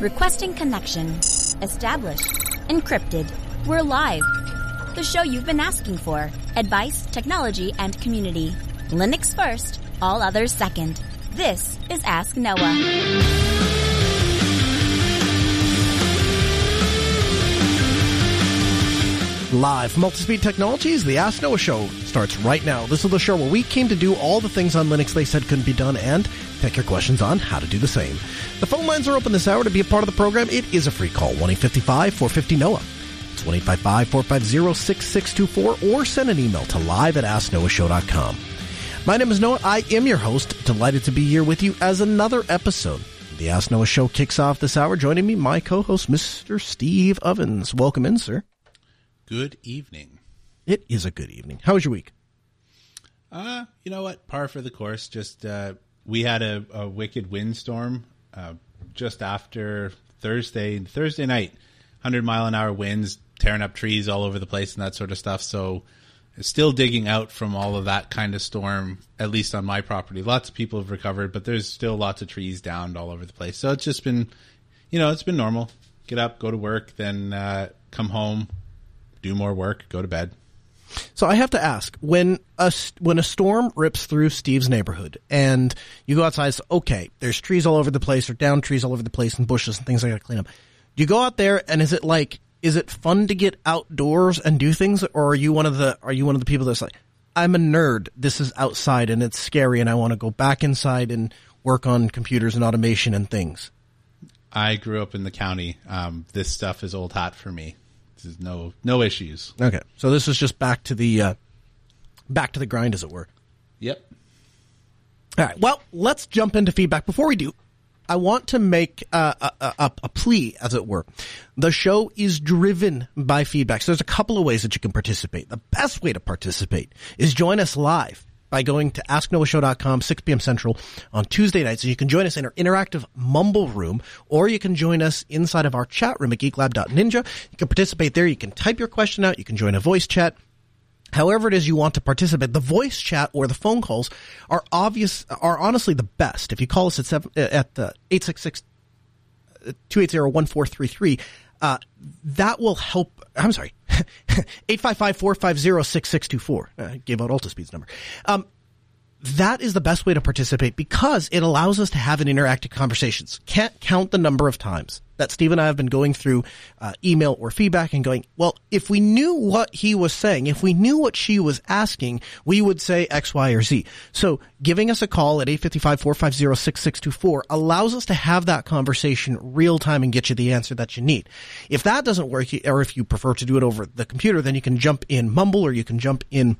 Requesting connection. Established. Encrypted. We're live. The show you've been asking for. Advice, technology, and community. Linux first, all others second. This is Ask Noah. Live from Altispeed Technologies, the Ask Noah Show starts right now. This is the show where we came to do all the things on Linux they said couldn't be done and take your questions on how to do the same. The phone lines are open this hour to be a part of the program. It is a free call, 1-855-450-NOAH. It's 1-855-450-6624 or send an email to live at AskNoahShow.com. My name is Noah. I am your host. Delighted to be here with you as another episode. The Ask Noah Show kicks off this hour. Joining me, my co-host, Mr. Steve Ovens. Welcome in, sir. Good evening. It is a good evening. How was your week? Uh, you know what? Par for the course. Just uh, we had a, a wicked windstorm uh, just after Thursday. Thursday night, hundred mile an hour winds, tearing up trees all over the place and that sort of stuff. So, still digging out from all of that kind of storm. At least on my property, lots of people have recovered, but there's still lots of trees downed all over the place. So it's just been, you know, it's been normal. Get up, go to work, then uh, come home, do more work, go to bed. So I have to ask when a when a storm rips through Steve's neighborhood and you go outside, it's okay, there's trees all over the place or down trees all over the place and bushes and things I got to clean up. Do you go out there and is it like is it fun to get outdoors and do things or are you one of the are you one of the people that's like I'm a nerd. This is outside and it's scary and I want to go back inside and work on computers and automation and things. I grew up in the county. Um, this stuff is old hat for me. There's no no issues. Okay, so this is just back to the uh, back to the grind, as it were. Yep. All right. Well, let's jump into feedback. Before we do, I want to make uh, a, a, a, plea, as it were. The show is driven by feedback. So there's a couple of ways that you can participate. The best way to participate is join us live by going to asknoahshow.com, 6 p.m. Central on Tuesday nights. So you can join us in our interactive mumble room, or you can join us inside of our chat room at geeklab.ninja. You can participate there. You can type your question out. You can join a voice chat. However it is you want to participate, the voice chat or the phone calls are obvious, are honestly the best. If you call us at seven, at the 866 280 1433, uh, that will help. I'm sorry, 855-450-6624. Uh, gave out Altispeed's number. Um, that is the best way to participate because it allows us to have an interactive conversations. Can't count the number of times that Steve and I have been going through uh, email or feedback and going, well, if we knew what he was saying, if we knew what she was asking, we would say X, Y, or Z. So giving us a call at 855-450-6624 allows us to have that conversation real time and get you the answer that you need. If that doesn't work, or if you prefer to do it over the computer, then you can jump in Mumble or you can jump in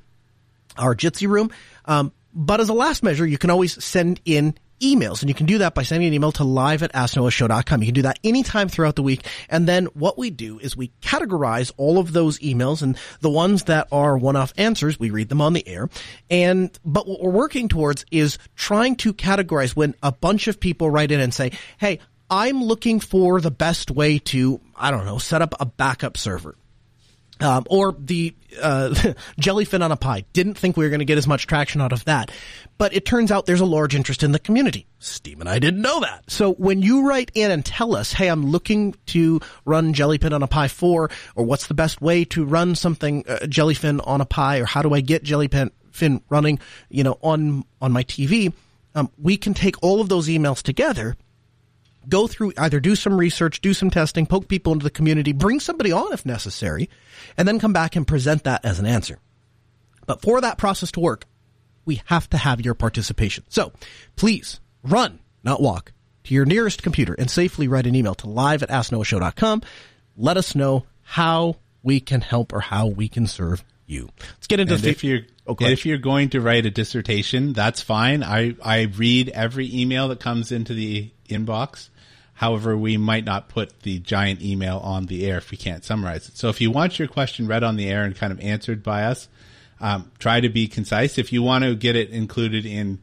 our Jitsi room. Um, but as a last measure, you can always send in emails and you can do that by sending an email to live at asknoahshow.com. You can do that anytime throughout the week. And then what we do is we categorize all of those emails and the ones that are one-off answers, we read them on the air. And, but what we're working towards is trying to categorize when a bunch of people write in and say, Hey, I'm looking for the best way to, I don't know, set up a backup server. Um, or the uh, jellyfin on a Pi. Didn't think we were going to get as much traction out of that, but it turns out there's a large interest in the community. Steve and I didn't know that. So when you write in and tell us, "Hey, I'm looking to run jellyfin on a Pi four, or what's the best way to run something uh, jellyfin on a Pi, or how do I get jellyfin running, you know, on on my TV?" Um, we can take all of those emails together go through either do some research, do some testing, poke people into the community, bring somebody on if necessary, and then come back and present that as an answer. But for that process to work, we have to have your participation. So please run, not walk, to your nearest computer and safely write an email to live at asknoahshow.com. Let us know how we can help or how we can serve you. Let's get into and if you're oh, if you're going to write a dissertation, that's fine. I I read every email that comes into the inbox. However, we might not put the giant email on the air if we can't summarize it. So if you want your question read on the air and kind of answered by us, um, try to be concise. If you want to get it included in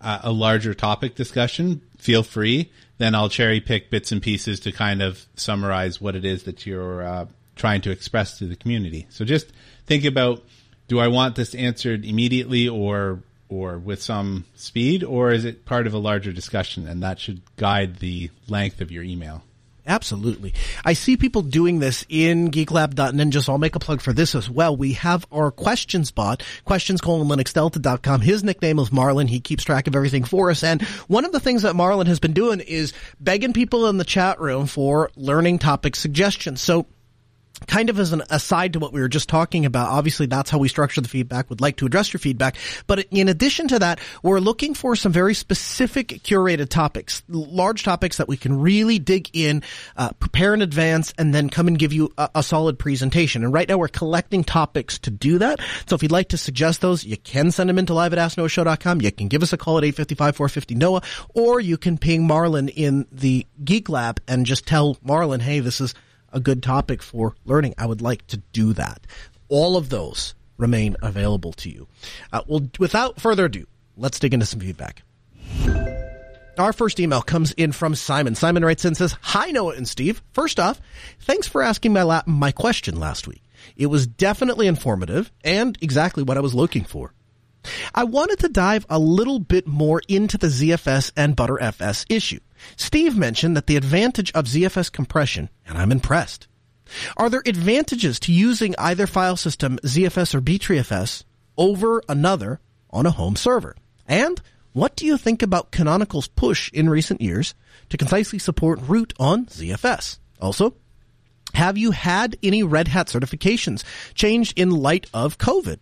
uh, a larger topic discussion, feel free. Then I'll cherry pick bits and pieces to kind of summarize what it is that you're uh, trying to express to the community. So just think about, do I want this answered immediately or or with some speed, or is it part of a larger discussion? And that should guide the length of your email. Absolutely. I see people doing this in geeklab.ninja, so I'll make a plug for this as well. We have our questions bot, questions colon linuxdelta.com. His nickname is Marlin. He keeps track of everything for us. And one of the things that Marlin has been doing is begging people in the chat room for learning topic suggestions. So kind of as an aside to what we were just talking about, obviously that's how we structure the feedback. Would like to address your feedback. But in addition to that, we're looking for some very specific curated topics, large topics that we can really dig in, uh, prepare in advance, and then come and give you a, a, solid presentation. And right now we're collecting topics to do that. So if you'd like to suggest those, you can send them into live at asknoahshow.com. You can give us a call at 855-450-NOAH, or you can ping Marlin in the Geek Lab and just tell Marlin, hey, this is a good topic for learning, I would like to do that. All of those remain available to you. Uh, well, without further ado, let's dig into some feedback. Our first email comes in from Simon. Simon writes in and says, Hi, Noah and Steve. First off, thanks for asking my, la- my question last week. It was definitely informative and exactly what I was looking for. I wanted to dive a little bit more into the ZFS and ButterFS issue. Steve mentioned that the advantage of ZFS compression, and I'm impressed. Are there advantages to using either file system, ZFS or Btrfs, over another on a home server? And what do you think about Canonical's push in recent years to concisely support root on ZFS? Also, have you had any Red Hat certifications changed in light of COVID?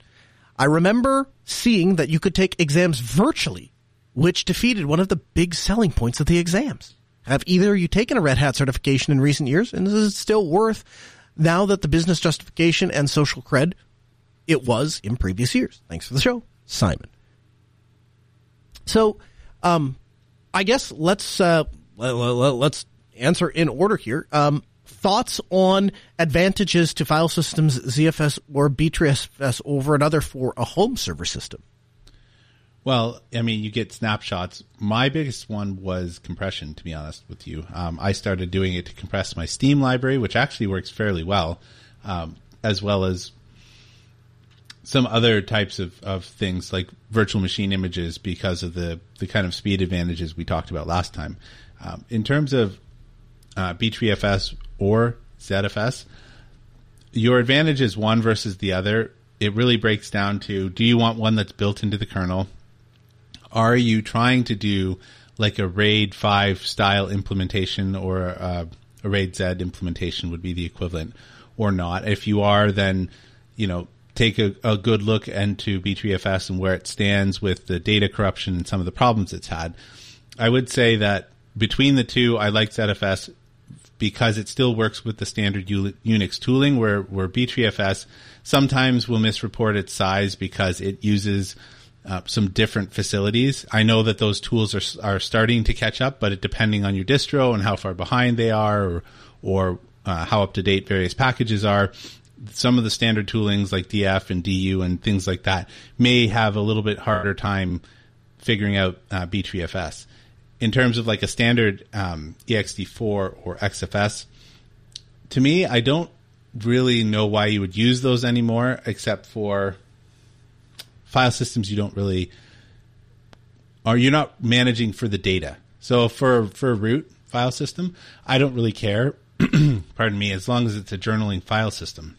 I remember seeing that you could take exams virtually which defeated one of the big selling points of the exams. Have either you taken a Red Hat certification in recent years? And is it still worth now that the business justification and social cred it was in previous years? Thanks for the show, Simon. So, um, I guess let's, uh, let's answer in order here. Um, thoughts on advantages to file systems ZFS or Btrfs over another for a home server system? Well, I mean, you get snapshots. My biggest one was compression, to be honest with you. Um, I started doing it to compress my Steam library, which actually works fairly well, um, as well as some other types of, of things like virtual machine images because of the, the kind of speed advantages we talked about last time. Um, in terms of uh, Btrfs or ZFS, your advantage is one versus the other. It really breaks down to do you want one that's built into the kernel? are you trying to do like a RAID 5 style implementation or uh, a RAID Z implementation would be the equivalent or not? If you are, then, you know, take a, a good look into Btrfs and where it stands with the data corruption and some of the problems it's had. I would say that between the two, I like ZFS because it still works with the standard Unix tooling where, where Btrfs sometimes will misreport its size because it uses uh, some different facilities. I know that those tools are are starting to catch up, but it, depending on your distro and how far behind they are, or or uh, how up to date various packages are, some of the standard toolings like DF and DU and things like that may have a little bit harder time figuring out uh, Btrfs. In terms of like a standard um, EXT4 or XFS, to me, I don't really know why you would use those anymore, except for file systems you don't really are you're not managing for the data. So for for a root file system, I don't really care. pardon me, as long as it's a journaling file system.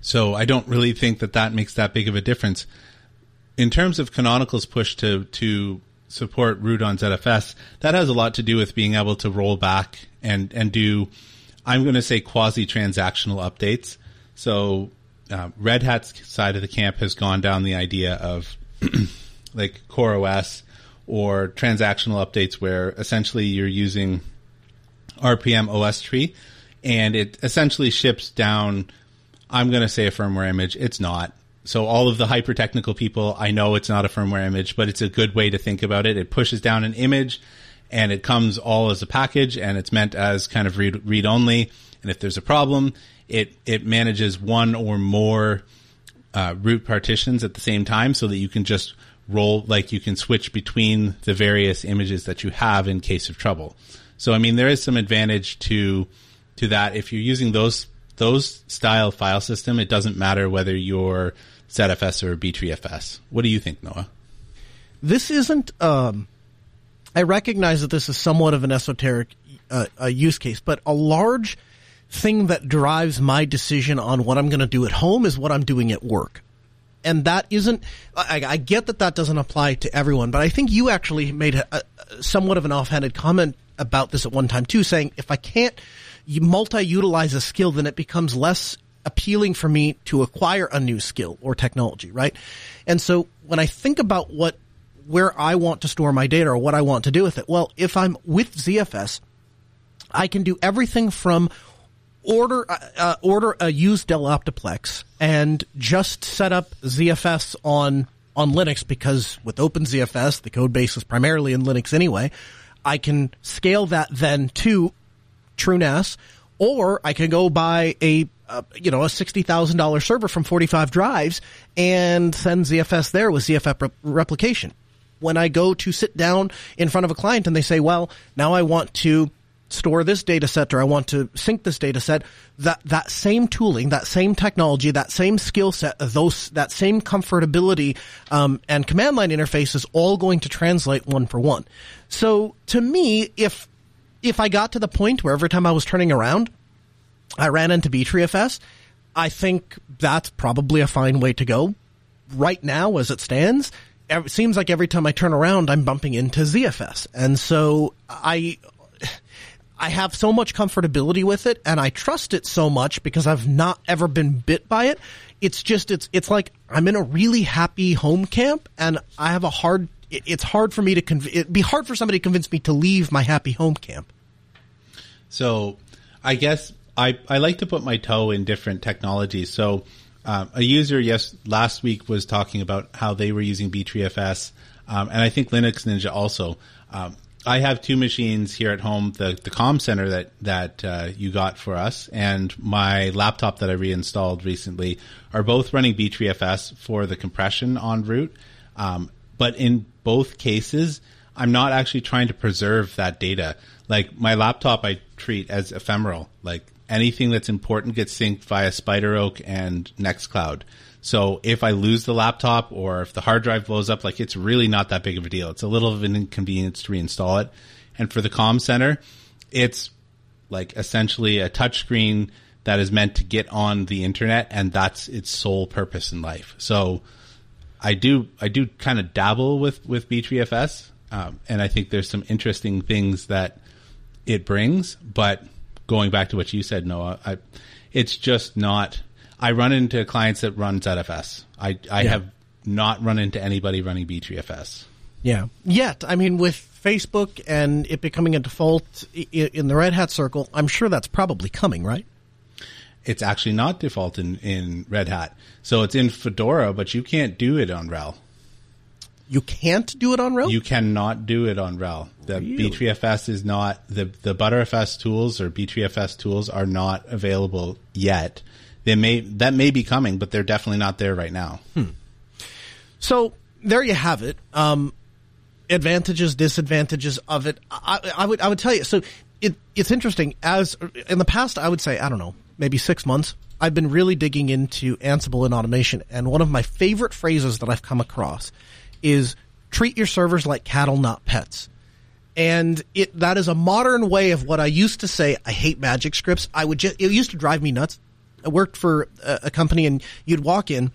So I don't really think that that makes that big of a difference. In terms of Canonical's push to to support root on ZFS, that has a lot to do with being able to roll back and and do I'm going to say quasi transactional updates. So uh, Red Hat's side of the camp has gone down the idea of like CoreOS or transactional updates where essentially you're using RPM OS tree and it essentially ships down, I'm going to say a firmware image. It's not. So all of the hyper technical people, I know it's not a firmware image, but it's a good way to think about it. It pushes down an image and it comes all as a package and it's meant as kind of read, read only. And if there's a problem, it it manages one or more uh, root partitions at the same time, so that you can just roll like you can switch between the various images that you have in case of trouble. So I mean, there is some advantage to to that if you're using those those style file system. It doesn't matter whether you're ZFS or Btrfs. What do you think, Noah? This isn't. Um, I recognize that this is somewhat of an esoteric uh, use case, but a large thing that drives my decision on what I'm going to do at home is what I'm doing at work. And that isn't, I, I get that that doesn't apply to everyone, but I think you actually made a, a somewhat of an offhanded comment about this at one time too, saying if I can't multi-utilize a skill, then it becomes less appealing for me to acquire a new skill or technology, right? And so when I think about what where I want to store my data or what I want to do with it, well, if I'm with ZFS, I can do everything from order uh, uh, order a used Dell Optiplex and just set up ZFS on on Linux because with OpenZFS the code base is primarily in Linux anyway. I can scale that then to TrueNAS, or I can go buy a uh, you know a sixty thousand dollar server from forty five drives and send ZFS there with ZFS rep- replication. When I go to sit down in front of a client and they say, "Well, now I want to store this data set or I want to sync this data set, that, that same tooling, that same technology, that same skill set, those, that same comfortability, um, and command line interface is all going to translate one for one. So to me, if, if I got to the point where every time I was turning around, I ran into BTreeFS, I think that's probably a fine way to go. Right now, as it stands, it seems like every time I turn around, I'm bumping into ZFS. And so I I have so much comfortability with it and I trust it so much because I've not ever been bit by it. It's just, it's, it's like I'm in a really happy home camp and I have a hard, it's hard for me to, conv- it'd be hard for somebody to convince me to leave my happy home camp. So I guess I, I like to put my toe in different technologies. So, um, a user, yes, last week was talking about how they were using BTreeFS, um, and I think Linux Ninja also. Um, I have two machines here at home, the, the com center that, that, uh, you got for us and my laptop that I reinstalled recently are both running BTreeFS for the compression en route. Um, but in both cases, I'm not actually trying to preserve that data. Like my laptop, I treat as ephemeral. Like anything that's important gets synced via SpiderOak and Nextcloud. So if I lose the laptop or if the hard drive blows up, like it's really not that big of a deal. It's a little of an inconvenience to reinstall it. And for the com center, it's like essentially a touchscreen that is meant to get on the internet and that's its sole purpose in life. So I do, I do kind of dabble with, with BTreeFS. Um, and I think there's some interesting things that it brings, but going back to what you said, Noah, I, it's just not I run into clients that run ZFS. I, I yeah. have not run into anybody running BTreeFS. Yeah. Yet, I mean, with Facebook and it becoming a default in the Red Hat circle, I'm sure that's probably coming, right? It's actually not default in, in Red Hat. So it's in Fedora, but you can't do it on RHEL. You can't do it on RHEL? You cannot do it on RHEL. The really? BTreeFS is not, the, the Btrfs tools or BTreeFS tools are not available yet. They may that may be coming, but they're definitely not there right now. Hmm. So there you have it. Um, advantages, disadvantages of it. I, I, would I would tell you. So it, it's interesting. As in the past, I would say I don't know, maybe six months. I've been really digging into Ansible and automation, and one of my favorite phrases that I've come across is "treat your servers like cattle, not pets." And it that is a modern way of what I used to say. I hate magic scripts. I would just it used to drive me nuts. I worked for a, a company and you'd walk in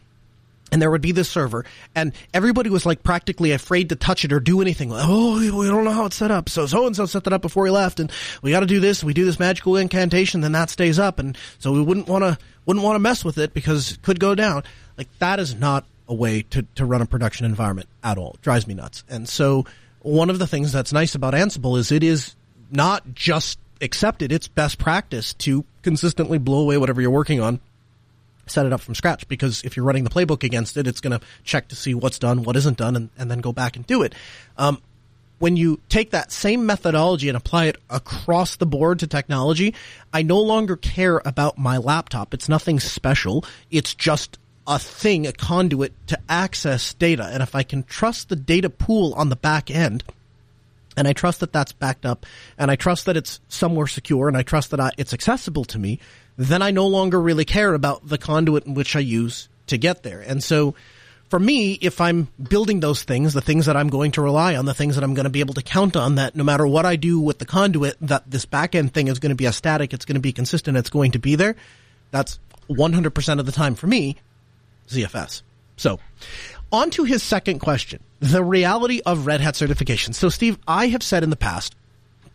and there would be this server, and everybody was like practically afraid to touch it or do anything. Like, oh, we don't know how it's set up. So so and so set that up before he left, and we got to do this. We do this magical incantation, then that stays up, and so we wouldn't want to wouldn't want to mess with it because it could go down. Like that is not a way to to run a production environment at all. It drives me nuts. And so one of the things that's nice about Ansible is it is not just accepted it's best practice to consistently blow away whatever you're working on set it up from scratch because if you're running the playbook against it, it's going to check to see what's done, what isn't done, and, and then go back and do it. Um, when you take that same methodology and apply it across the board to technology, I no longer care about my laptop. It's nothing special. It's just a thing, a conduit to access data. And if I can trust the data pool on the back end, and I trust that that's backed up, and I trust that it's somewhere secure, and I trust that I, it's accessible to me, then I no longer really care about the conduit in which I use to get there. And so, for me, if I'm building those things, the things that I'm going to rely on, the things that I'm going to be able to count on, that no matter what I do with the conduit, that this back end thing is going to be a static, it's going to be consistent, it's going to be there. That's 100% of the time for me, ZFS. So, on to his second question the reality of Red Hat certification. So, Steve, I have said in the past,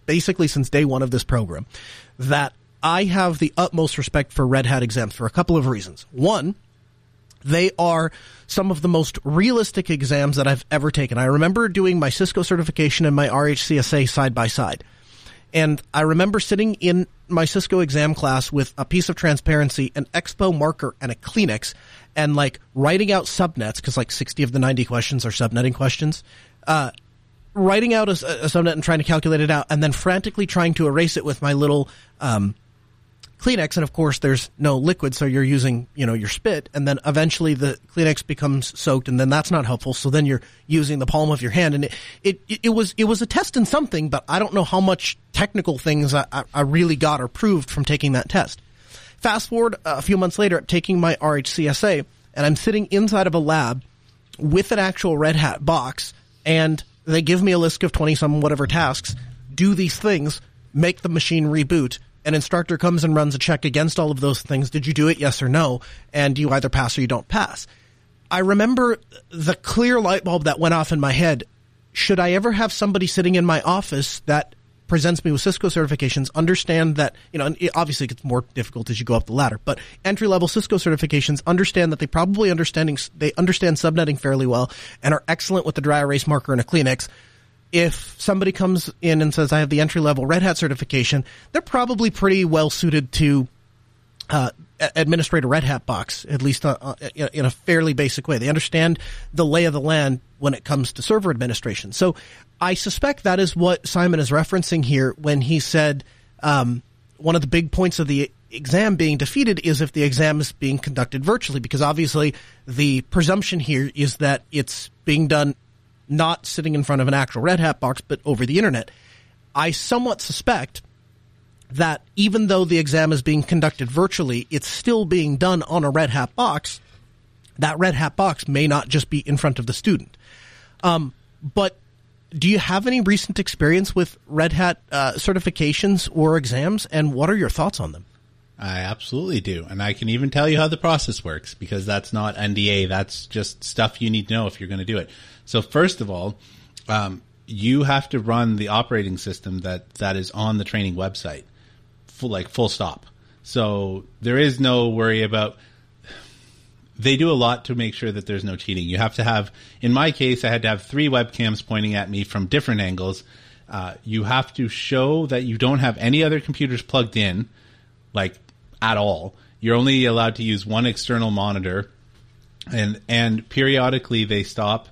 basically since day one of this program, that I have the utmost respect for Red Hat exams for a couple of reasons. One, they are some of the most realistic exams that I've ever taken. I remember doing my Cisco certification and my RHCSA side by side. And I remember sitting in my Cisco exam class with a piece of transparency, an expo marker, and a Kleenex, and like writing out subnets, because like 60 of the 90 questions are subnetting questions. Uh, writing out a, a, subnet and trying to calculate it out, and then frantically trying to erase it with my little um, Kleenex, and of course there's no liquid, so you're using, you know, your spit, and then eventually the Kleenex becomes soaked, and then that's not helpful. So then you're using the palm of your hand, and it it, it was it was a test in something, but I don't know how much technical things I, I really got or proved from taking that test. Fast forward a few months later, I'm taking my RHCSA, and I'm sitting inside of a lab with an actual Red Hat box, and they give me a list of twenty some whatever tasks. Do these things, make the machine reboot an instructor comes and runs a check against all of those things. Did you do it? Yes or no? And you either pass or you don't pass. I remember the clear light bulb that went off in my head. Should I ever have somebody sitting in my office that presents me with Cisco certifications understand that, you know, it obviously it gets more difficult as you go up the ladder, but entry level Cisco certifications understand that they probably understanding, they understand subnetting fairly well and are excellent with the dry erase marker and a Kleenex if somebody comes in and says, I have the entry level Red Hat certification, they're probably pretty well suited to uh, a Red Hat box, at least uh, uh in a fairly basic way. They understand the lay of the land when it comes to server administration. So I suspect that is what Simon is referencing here when he said um, one of the big points of the exam being defeated is if the exam is being conducted virtually, because obviously the presumption here is that it's being done not sitting in front of an actual Red Hat box, but over the internet. I somewhat suspect that even though the exam is being conducted virtually, it's still being done on a Red Hat box. That Red Hat box may not just be in front of the student. Um, but do you have any recent experience with Red Hat uh, certifications or exams, and what are your thoughts on them? I absolutely do. And I can even tell you how the process works because that's not NDA. That's just stuff you need to know if you're going to do it. So first of all, um, you have to run the operating system that, that is on the training website, full, like full stop. So there is no worry about. They do a lot to make sure that there's no cheating. You have to have, in my case, I had to have three webcams pointing at me from different angles. Uh, you have to show that you don't have any other computers plugged in, like at all. You're only allowed to use one external monitor, and and periodically they stop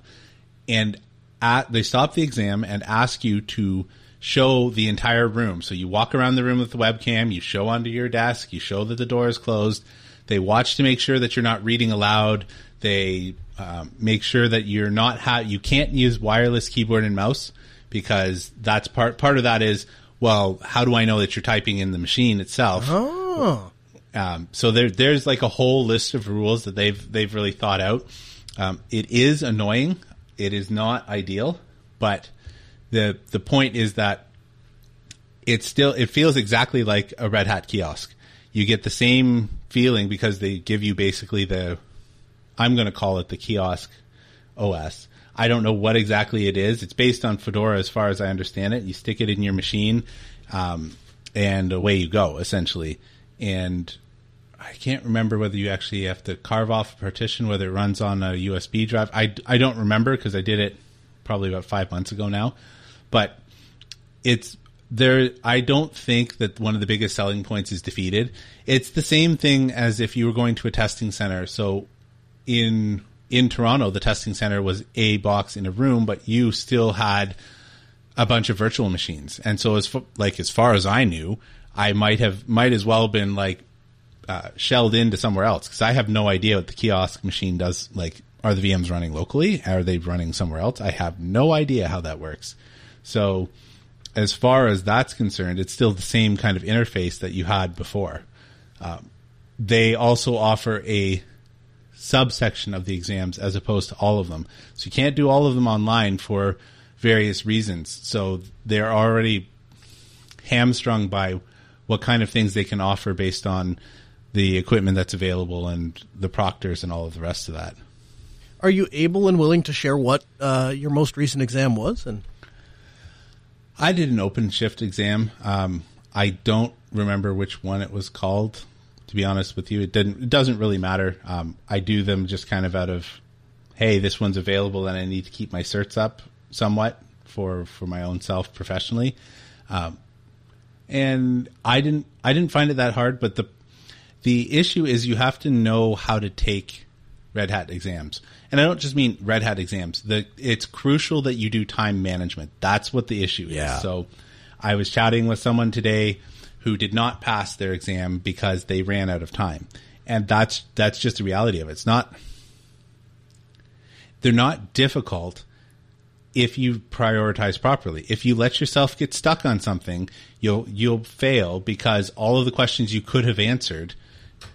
and at, they stop the exam and ask you to show the entire room. So you walk around the room with the webcam, you show onto your desk, you show that the door is closed. They watch to make sure that you're not reading aloud. They um, make sure that you're not ha- you can't use wireless keyboard and mouse because that's part part of that is well, how do I know that you're typing in the machine itself? Oh. Um, so there, there's like a whole list of rules that they've they've really thought out. Um, it is annoying. It is not ideal, but the the point is that it still it feels exactly like a Red Hat kiosk. You get the same feeling because they give you basically the I'm going to call it the kiosk OS. I don't know what exactly it is. It's based on Fedora as far as I understand it. You stick it in your machine, um, and away you go, essentially. And I can't remember whether you actually have to carve off a partition, whether it runs on a USB drive. I, I don't remember because I did it probably about five months ago now. But it's there. I don't think that one of the biggest selling points is defeated. It's the same thing as if you were going to a testing center. So in in Toronto, the testing center was a box in a room, but you still had a bunch of virtual machines. And so as like as far as I knew, I might have might as well been like uh, shelled into somewhere else because I have no idea what the kiosk machine does. Like, are the VMs running locally? Are they running somewhere else? I have no idea how that works. So, as far as that's concerned, it's still the same kind of interface that you had before. Um, they also offer a subsection of the exams as opposed to all of them. So you can't do all of them online for various reasons. So they're already hamstrung by what kind of things they can offer based on the equipment that's available and the proctors and all of the rest of that. Are you able and willing to share what uh, your most recent exam was? And I did an OpenShift exam. Um, I don't remember which one it was called. To be honest with you, it didn't. It doesn't really matter. Um, I do them just kind of out of, hey, this one's available, and I need to keep my certs up somewhat for for my own self professionally. Um, and I didn't I didn't find it that hard, but the the issue is you have to know how to take Red Hat exams. And I don't just mean Red Hat exams. The it's crucial that you do time management. That's what the issue Yeah. is. So I was chatting with someone today who did not pass their exam because they ran out of time. And that's that's just the reality of it. It's not they're not difficult if you prioritize properly. If you let yourself get stuck on something, you'll you'll fail because all of the questions you could have answered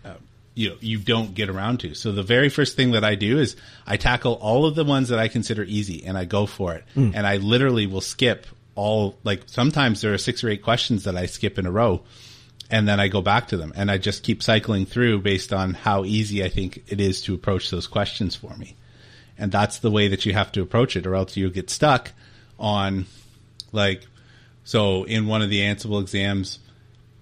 uh, you you don't get around to. So the very first thing that I do is I tackle all of the ones that I consider easy and I go for it. And I literally will skip all like sometimes there are six or eight questions that I skip in a row and then I go back to them and I just keep cycling through based on how easy I think it is to approach those questions for me. And that's the way that you have to approach it or else you'll get stuck on like so in one of the Ansible exams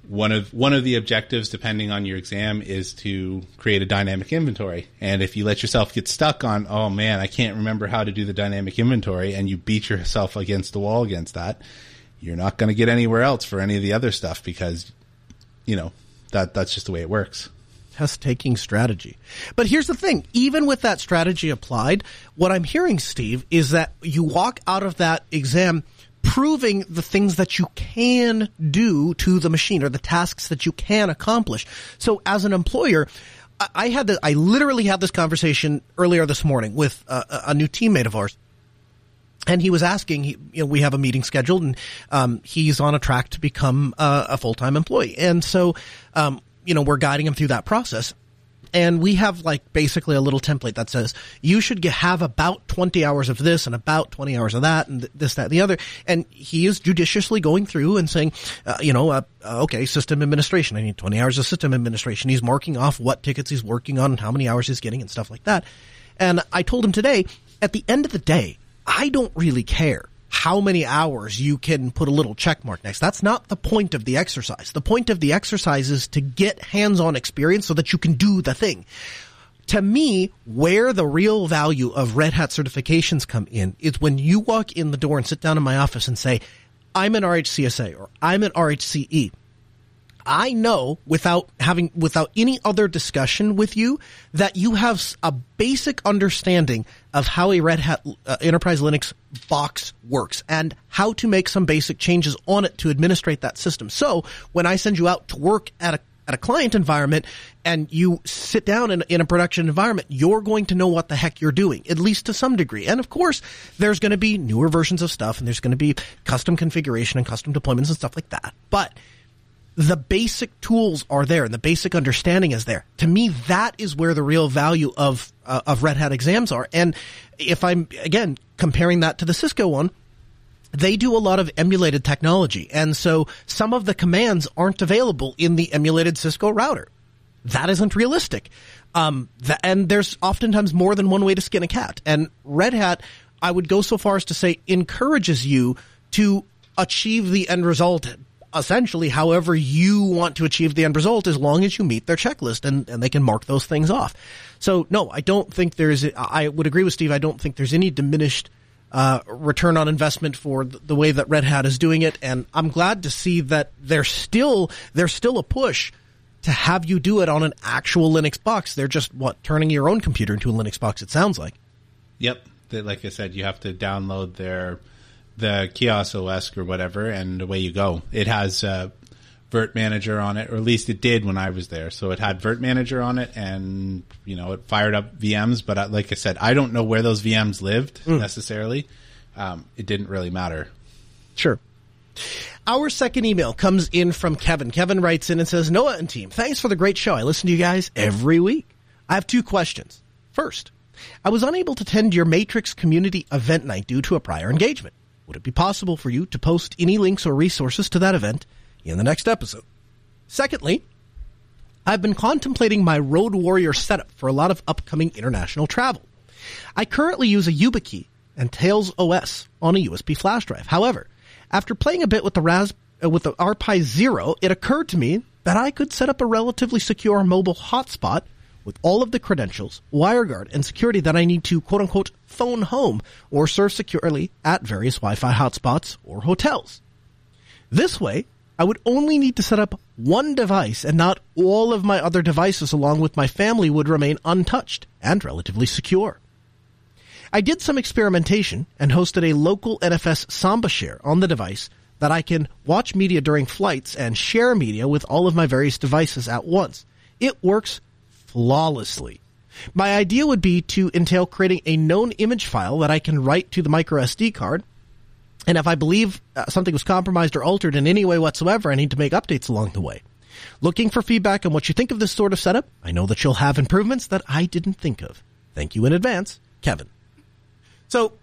one of one of the objectives depending on your exam is to create a dynamic inventory. And if you let yourself get stuck on oh man i can't remember how to do the dynamic inventory and you beat yourself against the wall against that you're not going to get anywhere else for any of the other stuff because you know that that's just the way it works. Test taking strategy. But here's the thing. Even with that strategy applied, what I'm hearing, Steve, is that you walk out of that exam proving the things that you can do to the machine or the tasks that you can accomplish. So as an employer, I- had the, I literally had this conversation earlier this morning with a, a- a new teammate of ours and he was asking, he, you know, we have a meeting scheduled and, um, he's on a track to become uh, a full-time employee. And so, um, you know, we're guiding him through that process. And we have like basically a little template that says you should have about 20 hours of this and about 20 hours of that and th- this, that, and the other. And he is judiciously going through and saying, uh, you know, uh, uh, okay, system administration. I need 20 hours of system administration. He's marking off what tickets he's working on and how many hours he's getting and stuff like that. And I told him today, at the end of the day, I don't really care how many hours you can put a little check mark next. That's not the point of the exercise. The point of the exercise is to get hands-on experience so that you can do the thing. To me, where the real value of Red Hat certifications come in is when you walk in the door and sit down in my office and say, I'm an RHCSA or I'm an RHCE. I know without having, without any other discussion with you that you have a basic understanding of how a Red Hat uh, Enterprise Linux box works and how to make some basic changes on it to administrate that system. So when I send you out to work at a at a client environment and you sit down in, in a production environment, you're going to know what the heck you're doing, at least to some degree. And of course, there's going to be newer versions of stuff and there's going to be custom configuration and custom deployments and stuff like that. But the basic tools are there and the basic understanding is there. To me, that is where the real value of uh, of Red Hat exams are. And if I'm again comparing that to the Cisco one, they do a lot of emulated technology, and so some of the commands aren't available in the emulated Cisco router. That isn't realistic. Um, and there's oftentimes more than one way to skin a cat. And Red Hat, I would go so far as to say, encourages you to achieve the end result essentially however you want to achieve the end result as long as you meet their checklist and, and they can mark those things off. So no, I don't think there's, I would agree with Steve. I don't think there's any diminished uh, return on investment for th- the way that Red Hat is doing it. And I'm glad to see that there's still, there's still a push to have you do it on an actual Linux box. They're just what turning your own computer into a Linux box. It sounds like. Yep. Like I said, you have to download their the Kiosk OS or whatever, and away you go. It has uh, virt-manager on it, or at least it did when I was there. So it had virt-manager on it, and you know it fired up VMs. But I, like I said, I don't know where those VMs lived necessarily. Um, it didn't really matter. Sure. Our second email comes in from Kevin. Kevin writes in and says, Noah and team, thanks for the great show. I listen to you guys every week. I have two questions. First, I was unable to attend your Matrix community event night due to a prior engagement. Would it be possible for you to post any links or resources to that event in the next episode? Secondly, I've been contemplating my Road Warrior setup for a lot of upcoming international travel. I currently use a YubiKey and Tails OS on a USB flash drive. However, after playing a bit with the Ras- uh, with the RPi Zero, it occurred to me that I could set up a relatively secure mobile hotspot with all of the credentials, WireGuard, and security that I need to quote unquote phone home or serve securely at various Wi-Fi hotspots or hotels. This way, I would only need to set up one device and not all of my other devices along with my family would remain untouched and relatively secure. I did some experimentation and hosted a local NFS Samba share on the device that I can watch media during flights and share media with all of my various devices at once. It works flawlessly. My idea would be to entail creating a known image file that I can write to the micro SD card. And if I believe uh, something was compromised or altered in any way whatsoever, I need to make updates along the way. Looking for feedback on what you think of this sort of setup? I know that you'll have improvements that I didn't think of. Thank you in advance, Kevin. So,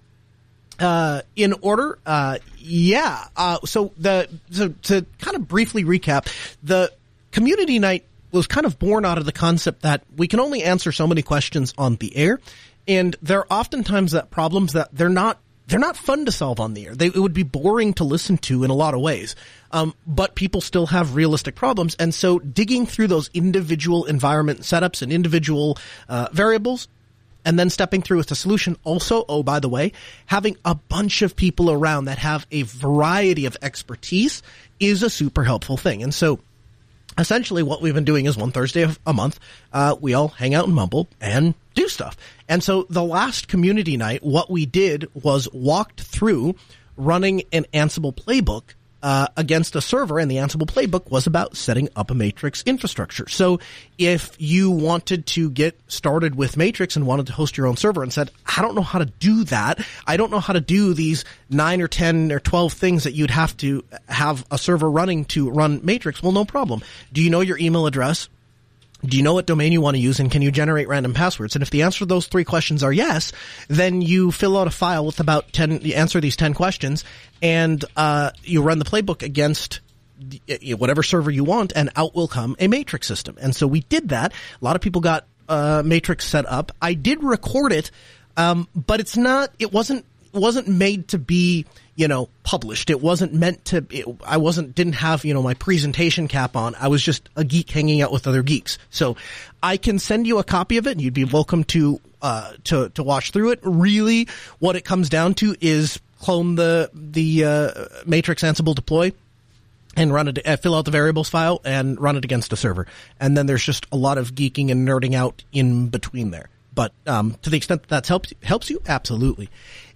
uh, in order, uh, yeah. Uh, so the so to kind of briefly recap, the community night was kind of born out of the concept that we can only answer so many questions on the air, and there are oftentimes that problems that they're not they're not fun to solve on the air. They, it would be boring to listen to in a lot of ways. Um, but people still have realistic problems. And so digging through those individual environment setups and individual uh, variables and then stepping through with a solution. Also, oh, by the way, having a bunch of people around that have a variety of expertise is a super helpful thing. And so essentially what we've been doing is one Thursday a month, uh, we all hang out and mumble and do stuff. And so the last community night, what we did was walked through running an Ansible playbook uh, against a server, and the Ansible playbook was about setting up a Matrix infrastructure. So if you wanted to get started with Matrix and wanted to host your own server and said, I don't know how to do that. I don't know how to do these nine or 10 or 12 things that you'd have to have a server running to run Matrix. Well, no problem. Do you know your email address? Do you know what domain you want to use and can you generate random passwords? And if the answer to those three questions are yes, then you fill out a file with about 10, you answer these 10 questions and, uh, you run the playbook against whatever server you want and out will come a matrix system. And so we did that. A lot of people got, uh, matrix set up. I did record it, um, but it's not, it wasn't, wasn't made to be, you know, published. It wasn't meant to, it, I wasn't, didn't have, you know, my presentation cap on. I was just a geek hanging out with other geeks. So I can send you a copy of it and you'd be welcome to, uh, to, to watch through it. Really, what it comes down to is clone the, the, uh, matrix Ansible deploy and run it, uh, fill out the variables file and run it against a server. And then there's just a lot of geeking and nerding out in between there. But um, to the extent that that helps helps you, absolutely.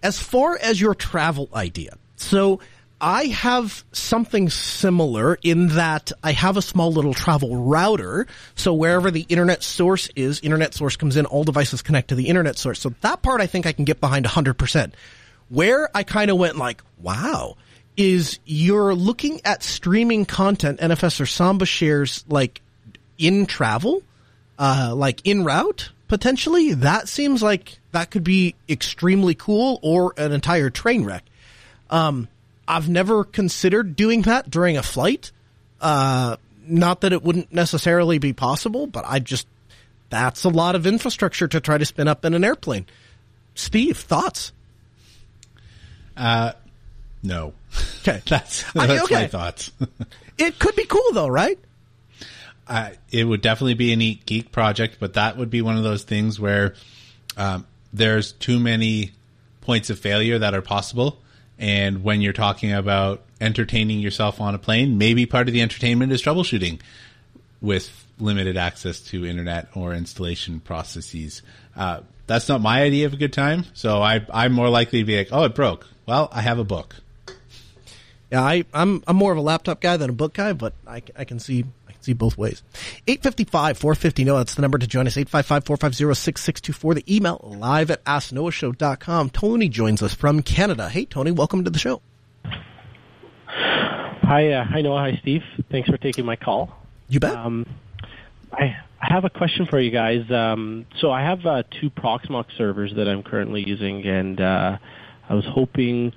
As far as your travel idea, so I have something similar in that I have a small little travel router. So wherever the internet source is, internet source comes in, all devices connect to the internet source. So that part I think I can get behind 100%. Where I kind of went like, wow, is you're looking at streaming content, NFS or Samba shares like in travel, uh, like in route potentially. That seems like that could be extremely cool or an entire train wreck. Um, I've never considered doing that during a flight. Uh, not that it wouldn't necessarily be possible, but I just, that's a lot of infrastructure to try to spin up in an airplane. Steve, thoughts? Uh, no. Okay. that's, that's I okay. my thoughts. it could be cool though, right? It would definitely be a neat geek project, but that would be one of those things where um, there's too many points of failure that are possible. And when you're talking about entertaining yourself on a plane, maybe part of the entertainment is troubleshooting with limited access to internet or installation processes. Uh, that's not my idea of a good time. So I, I'm more likely to be like, oh, it broke. Well, I have a book. Yeah, I, I'm I'm more of a laptop guy than a book guy, but I, I can see see both ways. 855 450 No, that's the number to join us. 855 450 6624. The email live at asknoahshow.com. Tony joins us from Canada. Hey, Tony, welcome to the show. Hi, uh, hi Noah. Hi, Steve. Thanks for taking my call. You bet. Um, I I have a question for you guys. Um, so I have uh, two Proxmox servers that I'm currently using, and uh, I was hoping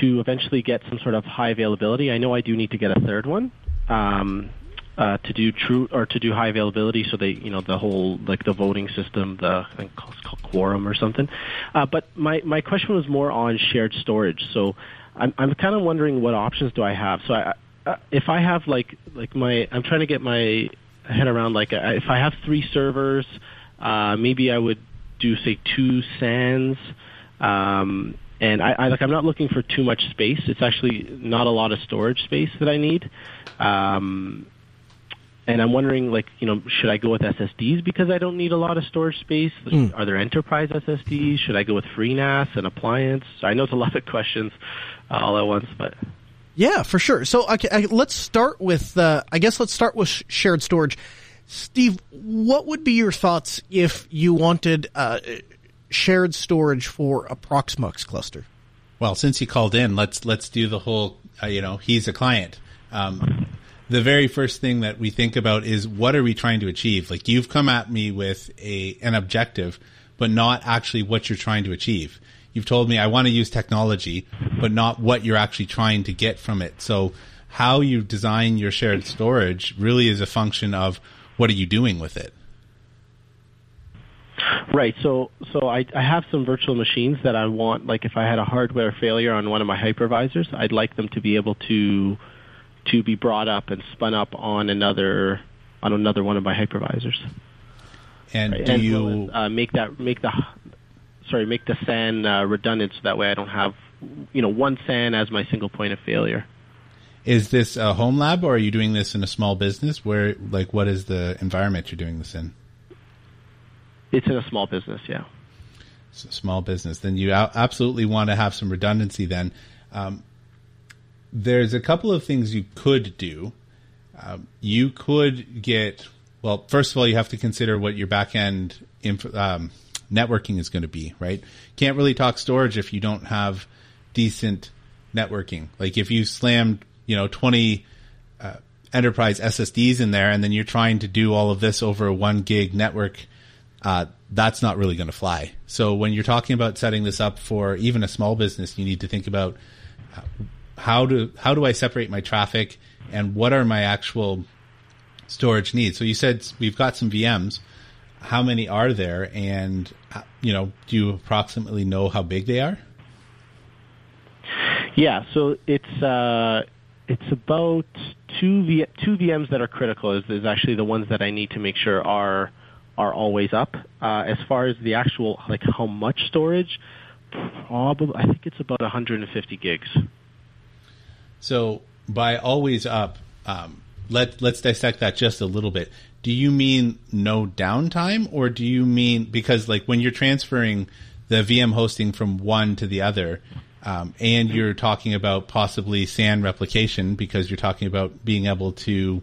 to eventually get some sort of high availability. I know I do need to get a third one. Um, uh, to do true or to do high availability, so they, you know, the whole like the voting system, the I think it's called quorum or something. Uh, but my my question was more on shared storage. So I'm I'm kind of wondering what options do I have. So I, uh, if I have like like my I'm trying to get my head around like uh, if I have three servers, uh, maybe I would do say two SANs. Um, and I, I like I'm not looking for too much space. It's actually not a lot of storage space that I need. Um, and I'm wondering, like, you know, should I go with SSDs because I don't need a lot of storage space? Mm. Are there enterprise SSDs? Should I go with FreeNAS and appliance? I know it's a lot of questions uh, all at once, but yeah, for sure. So okay, I, let's start with, uh, I guess let's start with sh- shared storage. Steve, what would be your thoughts if you wanted uh, shared storage for a Proxmox cluster? Well, since you called in, let's let's do the whole. Uh, you know, he's a client. Um, the very first thing that we think about is what are we trying to achieve? Like you've come at me with a an objective, but not actually what you're trying to achieve. You've told me I want to use technology, but not what you're actually trying to get from it. So how you design your shared storage really is a function of what are you doing with it. Right. So so I, I have some virtual machines that I want like if I had a hardware failure on one of my hypervisors, I'd like them to be able to to be brought up and spun up on another on another one of my hypervisors. And right? do and you uh, make that make the sorry make the SAN uh, redundant so that way I don't have you know one SAN as my single point of failure. Is this a home lab or are you doing this in a small business? Where like what is the environment you're doing this in? It's in a small business, yeah. It's a small business. Then you absolutely want to have some redundancy. Then um, there's a couple of things you could do. Um, you could get well. First of all, you have to consider what your backend inf- um, networking is going to be. Right? Can't really talk storage if you don't have decent networking. Like if you slammed, you know, twenty uh, enterprise SSDs in there, and then you're trying to do all of this over a one gig network. Uh, that's not really going to fly. So when you're talking about setting this up for even a small business, you need to think about uh, how do how do I separate my traffic and what are my actual storage needs? So you said we've got some VMs. How many are there, and uh, you know, do you approximately know how big they are? Yeah, so it's uh, it's about two v- two VMs that are critical. Is, is actually the ones that I need to make sure are are always up. Uh, as far as the actual like how much storage, probably I think it's about 150 gigs. So by always up, um, let let's dissect that just a little bit. Do you mean no downtime, or do you mean because like when you're transferring the VM hosting from one to the other, um, and you're talking about possibly SAN replication because you're talking about being able to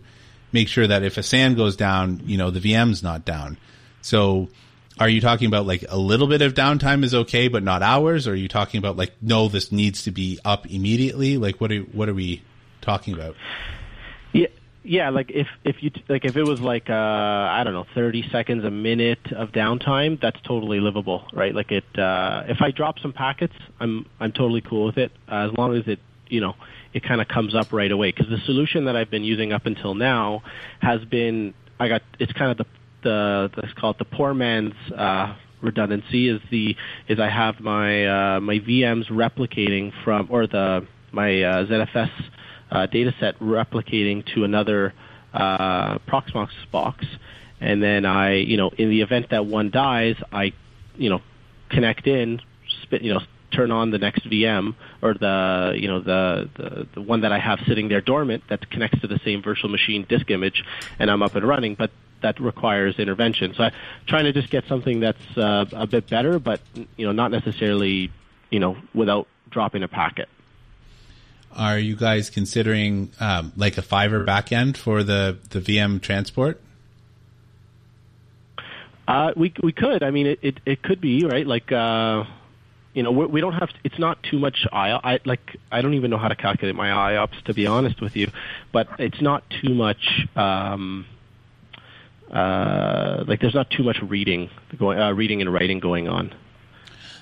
make sure that if a SAN goes down, you know the VM's not down. So are you talking about like a little bit of downtime is okay, but not hours? Or are you talking about like no, this needs to be up immediately? Like what are what are we talking about? Yeah, yeah. Like if if you like if it was like uh, I don't know, thirty seconds, a minute of downtime, that's totally livable, right? Like it. Uh, if I drop some packets, I'm I'm totally cool with it uh, as long as it you know it kind of comes up right away. Because the solution that I've been using up until now has been I got it's kind of the the let's call it the poor man's uh, redundancy is the is I have my uh, my VMs replicating from or the my uh, ZFS uh, data set replicating to another uh, Proxmox box, and then I you know in the event that one dies, I you know connect in, spit, you know turn on the next VM or the you know the, the the one that I have sitting there dormant that connects to the same virtual machine disk image, and I'm up and running. But that requires intervention. So I'm trying to just get something that's uh, a bit better, but you know, not necessarily you know without dropping a packet. Are you guys considering um, like a fiber backend for the the VM transport? Uh, we we could. I mean, it, it, it could be right. Like uh, you know, we, we don't have. To, it's not too much I, I like. I don't even know how to calculate my IOPS to be honest with you, but it's not too much. Um, uh, like there's not too much reading going, uh, reading and writing going on.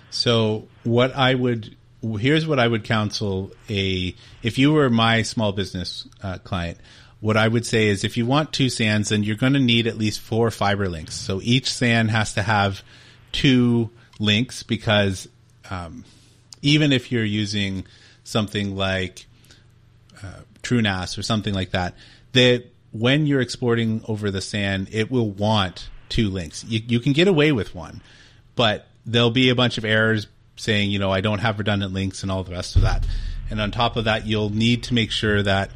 So what I would here's what I would counsel a if you were my small business uh, client. What I would say is if you want two SANs, then you're going to need at least four fiber links. So each SAN has to have two links because um, even if you're using something like uh, TrueNAS or something like that, that when you're exporting over the SAN, it will want two links. You, you can get away with one, but there'll be a bunch of errors saying, you know, I don't have redundant links and all the rest of that. And on top of that, you'll need to make sure that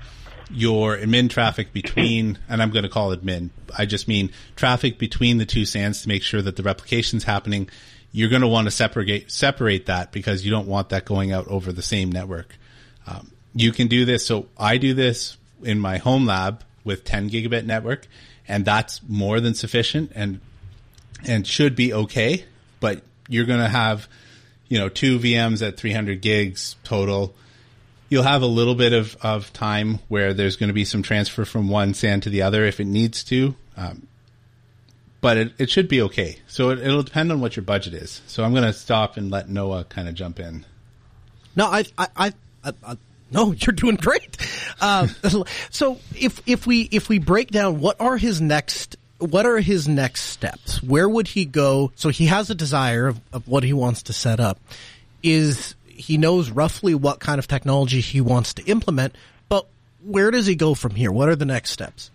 your admin traffic between, and I'm going to call it admin. I just mean traffic between the two SANs to make sure that the replication's happening. You're going to want to separate separate that because you don't want that going out over the same network. Um, you can do this. So I do this in my home lab with 10 gigabit network, and that's more than sufficient and and should be okay. But you're going to have, you know, two VMs at 300 gigs total you'll have a little bit of, of time where there's going to be some transfer from one SAN to the other if it needs to. Um, but it, it should be okay. So it, will depend on what your budget is. So I'm going to stop and let Noah kind of jump in. No, I, I, I, I no, you're doing great. Uh, so if if we if we break down what are his next what are his next steps? Where would he go? So he has a desire of, of what he wants to set up. Is he knows roughly what kind of technology he wants to implement, but where does he go from here? What are the next steps?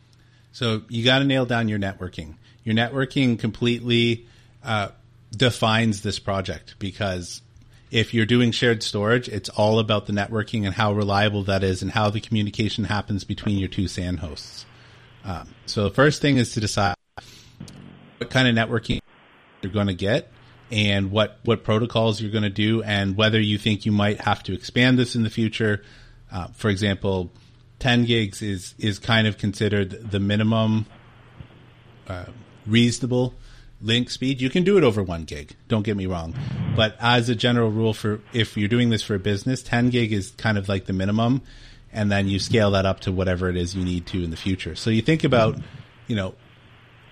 So you got to nail down your networking. Your networking completely uh, defines this project because if you're doing shared storage, it's all about the networking and how reliable that is and how the communication happens between your two SAN hosts. Um, so the first thing is to decide what kind of networking you're going to get and what what protocols you're going to do, and whether you think you might have to expand this in the future. Uh, for example, 10 gigs is is kind of considered the minimum uh, reasonable link speed. You can do it over one gig. Don't get me wrong, but as a general rule, for if you're doing this for a business, 10 gig is kind of like the minimum, and then you scale that up to whatever it is you need to in the future. So you think about, you know,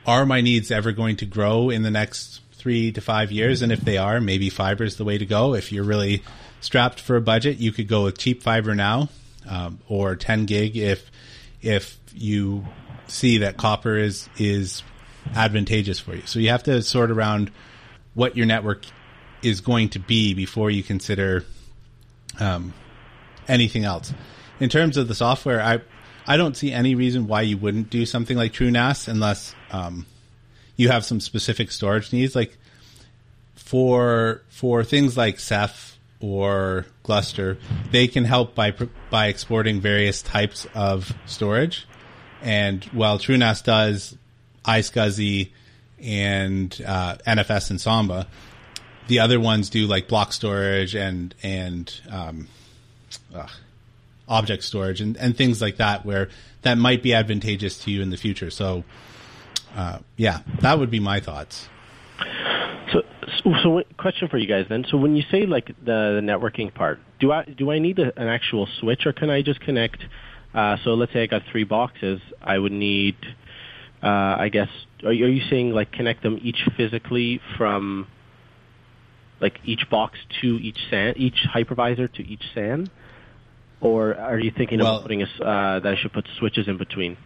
are my needs ever going to grow in the next three to five years. And if they are, maybe fiber is the way to go. If you're really strapped for a budget, you could go with cheap fiber now, um, or 10 gig if, if you see that copper is, is advantageous for you. So you have to sort around what your network is going to be before you consider, um, anything else. In terms of the software, I, I don't see any reason why you wouldn't do something like TrueNAS unless, um, you have some specific storage needs. Like for for things like Ceph or Gluster, they can help by by exporting various types of storage. And while TrueNAS does iSCSI and uh, NFS and Samba, the other ones do like block storage and and um, ugh, object storage and, and things like that, where that might be advantageous to you in the future. So uh, yeah, that would be my thoughts. So, so, so, question for you guys then. So, when you say like the, the networking part, do I do I need a, an actual switch, or can I just connect? Uh, so, let's say I got three boxes. I would need, uh, I guess, are you, are you saying like connect them each physically from, like each box to each SAN, each hypervisor to each SAN, or are you thinking well, of putting a, uh, that I should put switches in between?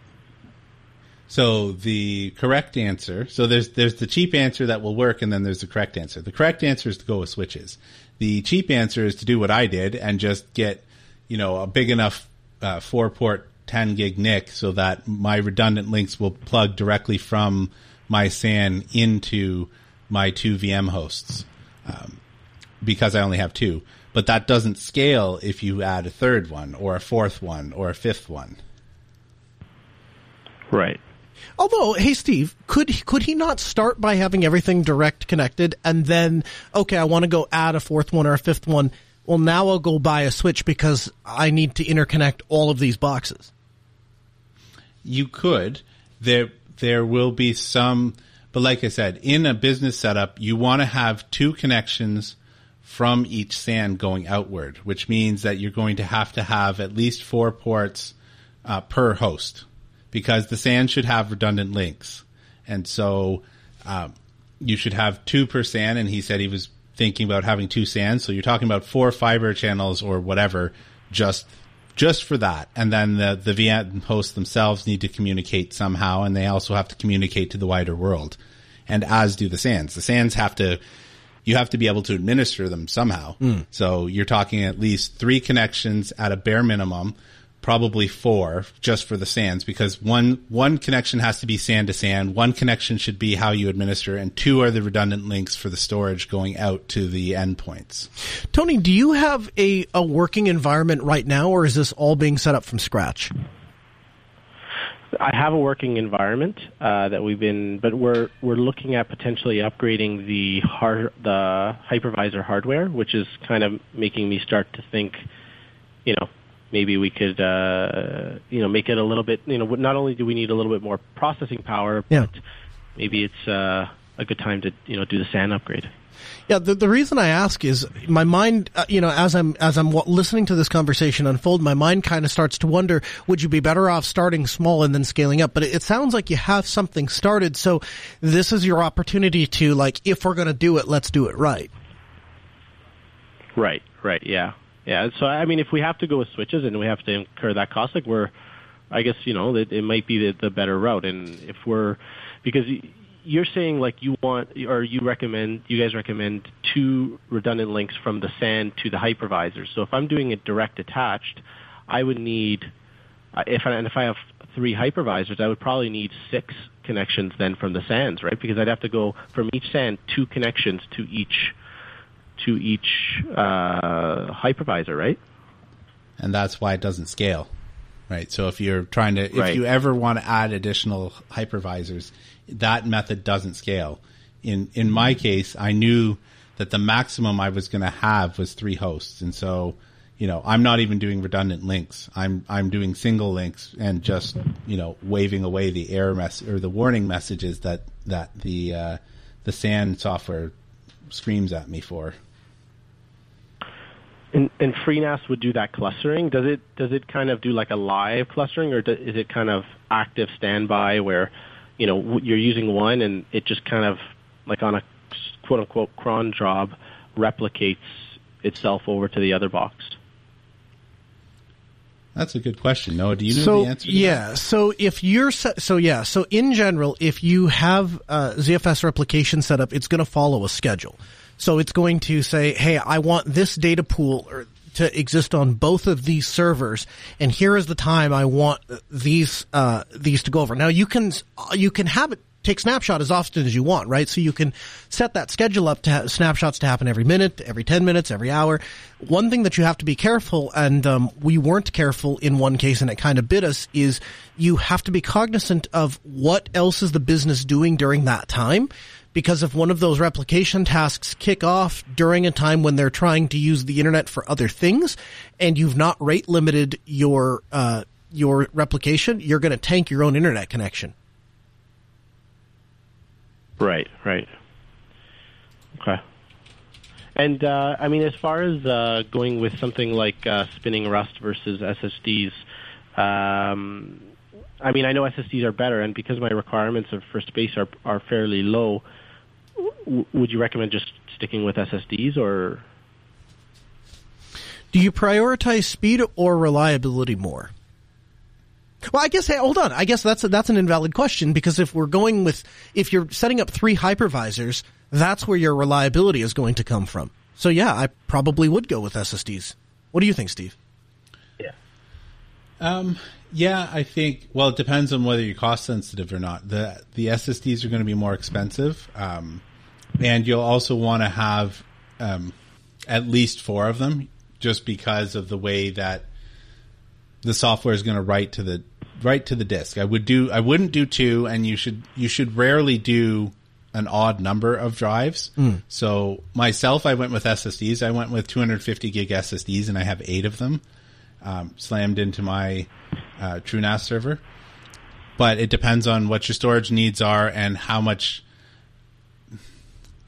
So the correct answer, so there's there's the cheap answer that will work, and then there's the correct answer. The correct answer is to go with switches. The cheap answer is to do what I did and just get, you know, a big enough uh, four port 10 gig NIC so that my redundant links will plug directly from my SAN into my two VM hosts um, because I only have two. But that doesn't scale if you add a third one or a fourth one or a fifth one. Right. Although, hey Steve, could could he not start by having everything direct connected and then okay, I want to go add a fourth one or a fifth one. Well, now I'll go buy a switch because I need to interconnect all of these boxes. You could. There there will be some but like I said, in a business setup, you want to have two connections from each SAN going outward, which means that you're going to have to have at least four ports uh, per host because the SAN should have redundant links. and so um, you should have two per SAN. And he said he was thinking about having two SANs. So you're talking about four fiber channels or whatever, just just for that. And then the the VM hosts themselves need to communicate somehow, and they also have to communicate to the wider world, and as do the SANs. The SANs have to you have to be able to administer them somehow. Mm. So you're talking at least three connections at a bare minimum probably four just for the SANs because one one connection has to be SAN to SAN, one connection should be how you administer, and two are the redundant links for the storage going out to the endpoints. Tony, do you have a, a working environment right now, or is this all being set up from scratch? I have a working environment uh, that we've been, but we're we're looking at potentially upgrading the hard the hypervisor hardware, which is kind of making me start to think, you know, maybe we could uh, you know make it a little bit you know not only do we need a little bit more processing power yeah. but maybe it's uh, a good time to you know do the SAN upgrade. Yeah, the, the reason I ask is my mind, uh, you know, as I'm as I'm w- listening to this conversation unfold, my mind kind of starts to wonder: Would you be better off starting small and then scaling up? But it, it sounds like you have something started, so this is your opportunity to like, if we're going to do it, let's do it right. Right. Right. Yeah. Yeah. So I mean, if we have to go with switches and we have to incur that cost, like we're, I guess you know that it might be the, the better route. And if we're, because you're saying like you want or you recommend, you guys recommend two redundant links from the SAN to the hypervisor. So if I'm doing it direct attached, I would need, if and if I have three hypervisors, I would probably need six connections then from the SANs, right? Because I'd have to go from each SAN two connections to each to each uh, hypervisor, right? And that's why it doesn't scale, right? So if you're trying to, if right. you ever want to add additional hypervisors, that method doesn't scale. In in my case, I knew that the maximum I was going to have was three hosts, and so you know I'm not even doing redundant links. I'm I'm doing single links and just you know waving away the error mess or the warning messages that that the uh, the SAN software screams at me for. And, and FreeNAS would do that clustering. Does it does it kind of do like a live clustering, or do, is it kind of active standby where, you know, you're using one and it just kind of like on a quote unquote cron job replicates itself over to the other box? That's a good question. Noah, do you know so, the answer? yeah. That? So if you're so yeah. So in general, if you have uh, ZFS replication set up, it's going to follow a schedule. So it's going to say, "Hey, I want this data pool or to exist on both of these servers, and here is the time I want these uh, these to go over." Now you can you can have it take snapshot as often as you want, right? So you can set that schedule up to have snapshots to happen every minute, every 10 minutes, every hour. One thing that you have to be careful, and um, we weren't careful in one case and it kind of bit us, is you have to be cognizant of what else is the business doing during that time. Because if one of those replication tasks kick off during a time when they're trying to use the internet for other things, and you've not rate limited your uh, your replication, you're going to tank your own internet connection. Right, right. Okay. And uh, I mean, as far as uh, going with something like uh, spinning Rust versus SSDs, um, I mean, I know SSDs are better, and because my requirements for space are are fairly low, w- would you recommend just sticking with SSDs or? Do you prioritize speed or reliability more? Well, I guess, hey, hold on. I guess that's a, that's an invalid question because if we're going with, if you're setting up three hypervisors, that's where your reliability is going to come from. So yeah, I probably would go with SSDs. What do you think, Steve? Yeah. Um, yeah, I think, well, it depends on whether you're cost sensitive or not. The, the SSDs are going to be more expensive. Um, and you'll also want to have, um, at least four of them just because of the way that the software is going to write to the right to the disk. I would do I wouldn't do two, and you should you should rarely do an odd number of drives. Mm. So myself, I went with SSDs. I went with 250 gig SSDs, and I have eight of them um, slammed into my uh, TrueNAS server. But it depends on what your storage needs are and how much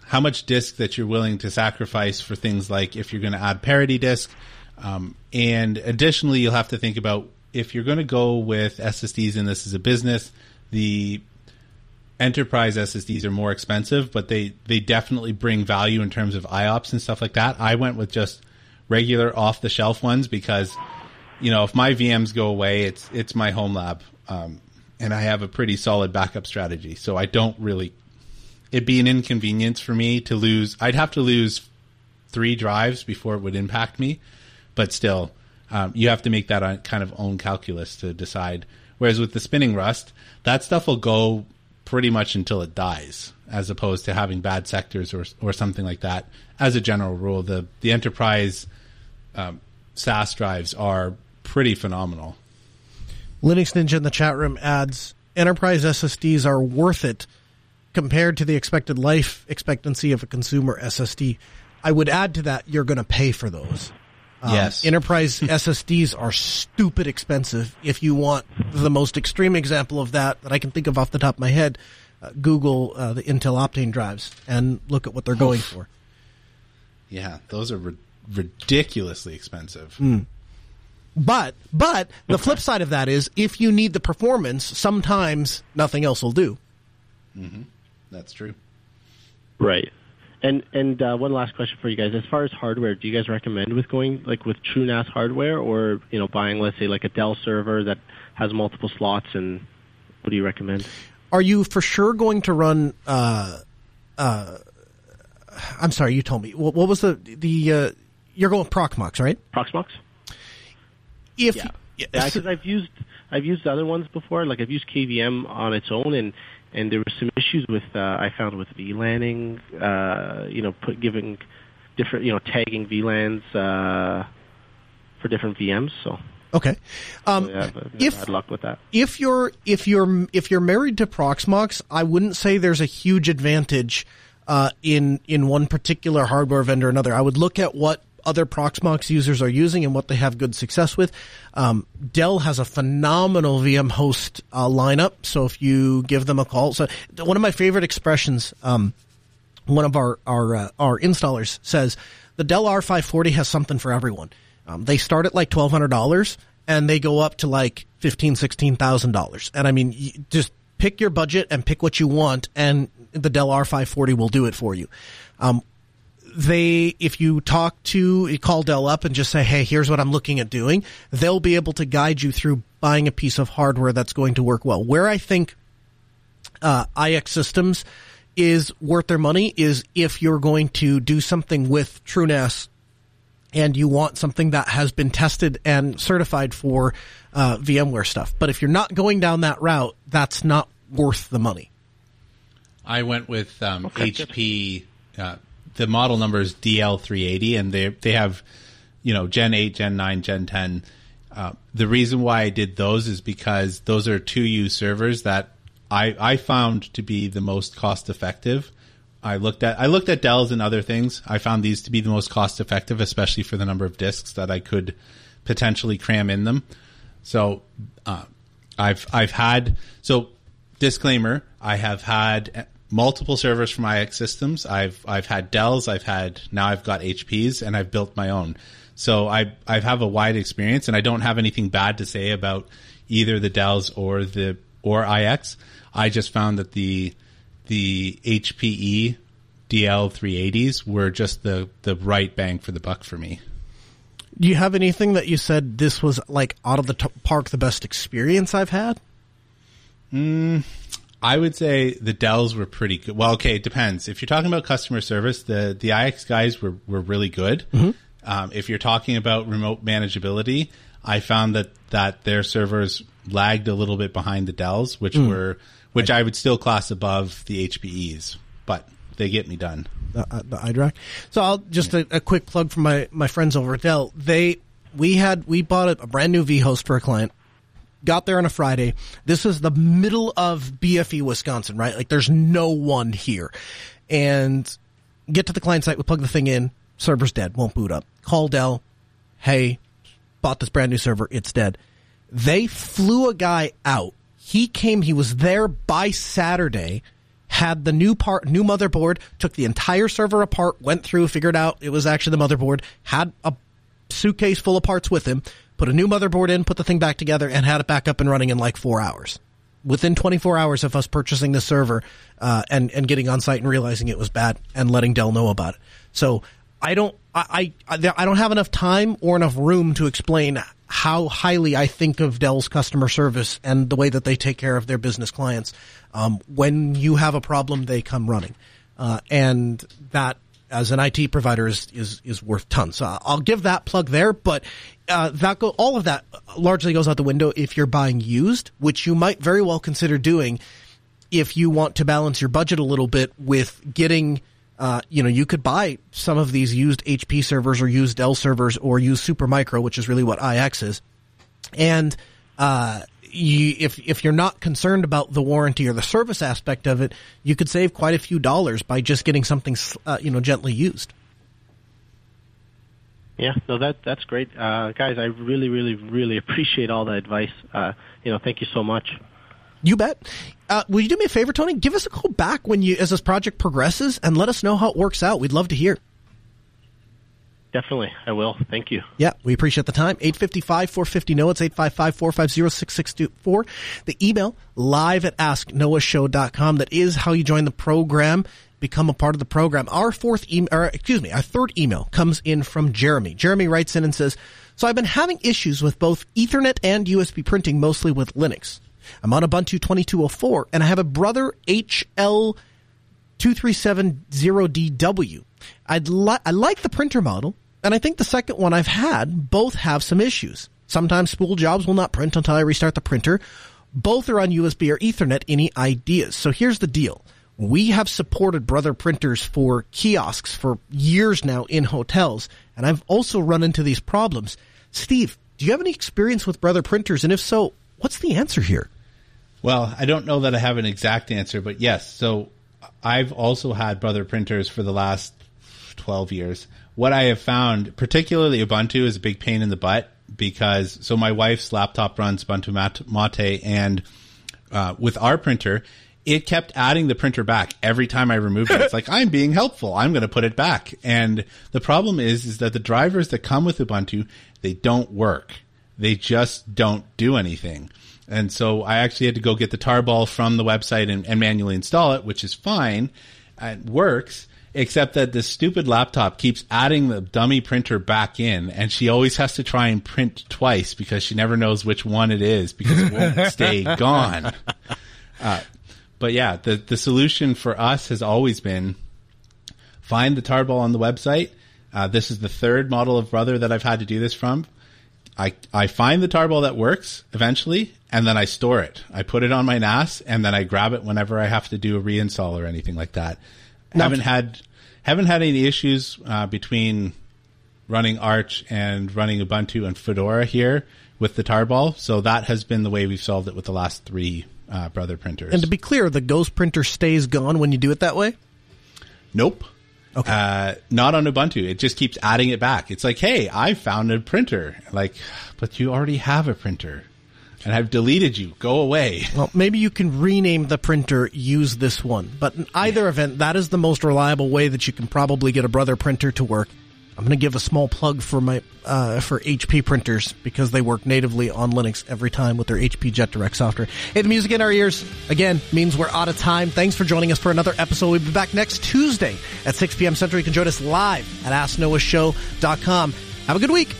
how much disk that you're willing to sacrifice for things like if you're going to add parity disk. Um, and additionally, you'll have to think about if you're going to go with SSDs and this is a business, the enterprise SSDs are more expensive, but they they definitely bring value in terms of IOPS and stuff like that. I went with just regular off the shelf ones because you know if my VMs go away, it's it's my home lab, um, and I have a pretty solid backup strategy. So I don't really. It'd be an inconvenience for me to lose. I'd have to lose three drives before it would impact me, but still, um, you have to make that on kind of own calculus to decide. Whereas with the spinning rust, that stuff will go pretty much until it dies, as opposed to having bad sectors or or something like that. As a general rule, the the enterprise um, drives are pretty phenomenal. Linux Ninja in the chat room adds enterprise SSDs are worth it compared to the expected life expectancy of a consumer SSD. I would add to that you're going to pay for those. Um, yes. Enterprise SSDs are stupid expensive. If you want the most extreme example of that that I can think of off the top of my head, uh, Google uh, the Intel Optane drives and look at what they're going for. Yeah, those are ri- ridiculously expensive. But but the flip side of that is if you need the performance, sometimes nothing else will do. That's true. Right. And and uh, one last question for you guys. As far as hardware, do you guys recommend with going like with TrueNAS hardware, or you know buying let's say like a Dell server that has multiple slots? And what do you recommend? Are you for sure going to run? Uh, uh, I'm sorry, you told me. What, what was the the? Uh, you're going with Proxmox, right? Proxmox? If Yeah, yeah, because I've used I've used other ones before. Like I've used KVM on its own, and and there were some issues with uh, I found with VLANing. Uh, you know, put giving different you know tagging VLANs uh, for different VMs. So okay. Um, yeah, I've, I've if had luck with that. if you're if you're if you're married to Proxmox, I wouldn't say there's a huge advantage uh, in in one particular hardware vendor or another. I would look at what other Proxmox users are using and what they have good success with. Um, Dell has a phenomenal VM host uh, lineup, so if you give them a call, so one of my favorite expressions. Um, one of our our uh, our installers says the Dell R540 has something for everyone. Um, they start at like twelve hundred dollars and they go up to like fifteen sixteen thousand dollars. And I mean, just pick your budget and pick what you want, and the Dell R540 will do it for you. Um, they, if you talk to, you call Dell up and just say, hey, here's what I'm looking at doing, they'll be able to guide you through buying a piece of hardware that's going to work well. Where I think uh, iXsystems is worth their money is if you're going to do something with TrueNAS and you want something that has been tested and certified for uh, VMware stuff. But if you're not going down that route, that's not worth the money. I went with um, HP. Uh, the model number is DL380, and they they have, you know, Gen 8, Gen 9, Gen 10. Uh, the reason why I did those is because those are 2U servers that I I found to be the most cost effective. I looked at I looked at Dell's and other things. I found these to be the most cost effective, especially for the number of disks that I could potentially cram in them. So uh, I've I've had so disclaimer I have had multiple servers from iXsystems. I've I've had Dell's, I've had now I've got HP's, and I've built my own. So I I have a wide experience, and I don't have anything bad to say about either the Dell's or the or IX. I just found that the the HPE DL 380s were just the the right bang for the buck for me. Do you have anything that you said this was like out of the t- park the best experience I've had? Mm, I would say the Dells were pretty good. Well, okay, it depends. If you're talking about customer service, the the IX guys were were really good. Um, if you're talking about remote manageability, I found that that their servers lagged a little bit behind the Dells, which were which I would still class above the HPEs, but they get me done. the, uh, the iDRAC. So I'll just a, a quick plug for my my friends over at Dell. They we had we bought a, a brand new vHost for a client. Got there on a Friday. This is the middle of BFE, Wisconsin, right? Like there's no one here, and get to the client site. We plug the thing in. Server's dead. Won't boot up. Call Dell. Hey, bought this brand new server. It's dead. They flew a guy out. He came. He was there by Saturday. Had the new part, new motherboard. Took the entire server apart. Went through. Figured out it was actually the motherboard. Had a suitcase full of parts with him. Put a new motherboard in. Put the thing back together, and had it back up and running in like four hours. within 24 hours of us purchasing the server uh, and and getting on site and realizing it was bad and letting Dell know about it. So I don't I, I I don't have enough time or enough room to explain how highly I think of Dell's customer service and the way that they take care of their business clients. Um, when you have a problem, they come running, uh, and that as an IT provider is is, is worth tons. So I'll give that plug there, but uh, that go all of that largely goes out the window if you're buying used, which you might very well consider doing if you want to balance your budget a little bit with getting. Uh, you know, you could buy some of these used HP servers or used Dell servers or use Supermicro, which is really what IX is. And, uh, you, if, if you're not concerned about the warranty or the service aspect of it, you could save quite a few dollars by just getting something, uh, you know, gently used. Yeah, no, that that's great, uh, guys. I really, really, really appreciate all the advice. Uh, you know, thank you so much. You bet. Uh, will you do me a favor, Tony? Give us a call back when you, as this project progresses, and let us know how it works out. We'd love to hear. Definitely, I will. Thank you. Yeah, we appreciate the time. 855-450-NOAH. It's 855-450-6624. The email, live at asknoahshow.com. That is how you join the program, become a part of the program. Our fourth email, excuse me, our third email comes in from Jeremy. Jeremy writes in and says, so I've been having issues with both Ethernet and USB printing, mostly with Linux. I'm on Ubuntu 2204 and I have a brother HL 2370DW. I'd li- I like the printer model and I think the second one I've had both have some issues. Sometimes spool jobs will not print until I restart the printer. Both are on USB or Ethernet. Any ideas? So here's the deal. We have supported Brother printers for kiosks for years now in hotels, and I've also run into these problems. Steve, do you have any experience with Brother printers? And if so, what's the answer here? Well, I don't know that I have an exact answer, but yes. So I've also had Brother printers for the last 12 years. What I have found, particularly Ubuntu, is a big pain in the butt because, so my wife's laptop runs Ubuntu Mate and uh, with our printer, it kept adding the printer back every time I removed it. It's like, I'm being helpful. I'm going to put it back. And the problem is, is that the drivers that come with Ubuntu, they don't work. They just don't do anything. And so I actually had to go get the tarball from the website and, and manually install it, which is fine. It works, except that this stupid laptop keeps adding the dummy printer back in, and she always has to try and print twice because she never knows which one it is because it won't stay gone. Uh, but yeah, the the solution for us has always been find the tarball on the website. Uh, this is the third model of brother that I've had to do this from. I, I find the tarball that works eventually and then I store it. I put it on my NAS and then I grab it whenever I have to do a reinstall or anything like that. Now, haven't had haven't had any issues uh, between running Arch and running Ubuntu and Fedora here with the tarball. So that has been the way we've solved it with the last three uh, brother printers. And to be clear, the Ghost printer stays gone when you do it that way. Nope. Okay. Uh, not on Ubuntu. It just keeps adding it back. It's like, hey, I found a printer. Like, but you already have a printer. And I've deleted you. Go away. Well, maybe you can rename the printer, use this one. But in either event, that is the most reliable way that you can probably get a brother printer to work. I'm going to give a small plug for my uh, for HP printers because they work natively on Linux every time with their HP JetDirect software. Hey, the music in our ears again means we're out of time. Thanks for joining us for another episode. We'll be back next Tuesday at 6 p.m. Central. You can join us live at AskNoahShow.com. Have a good week.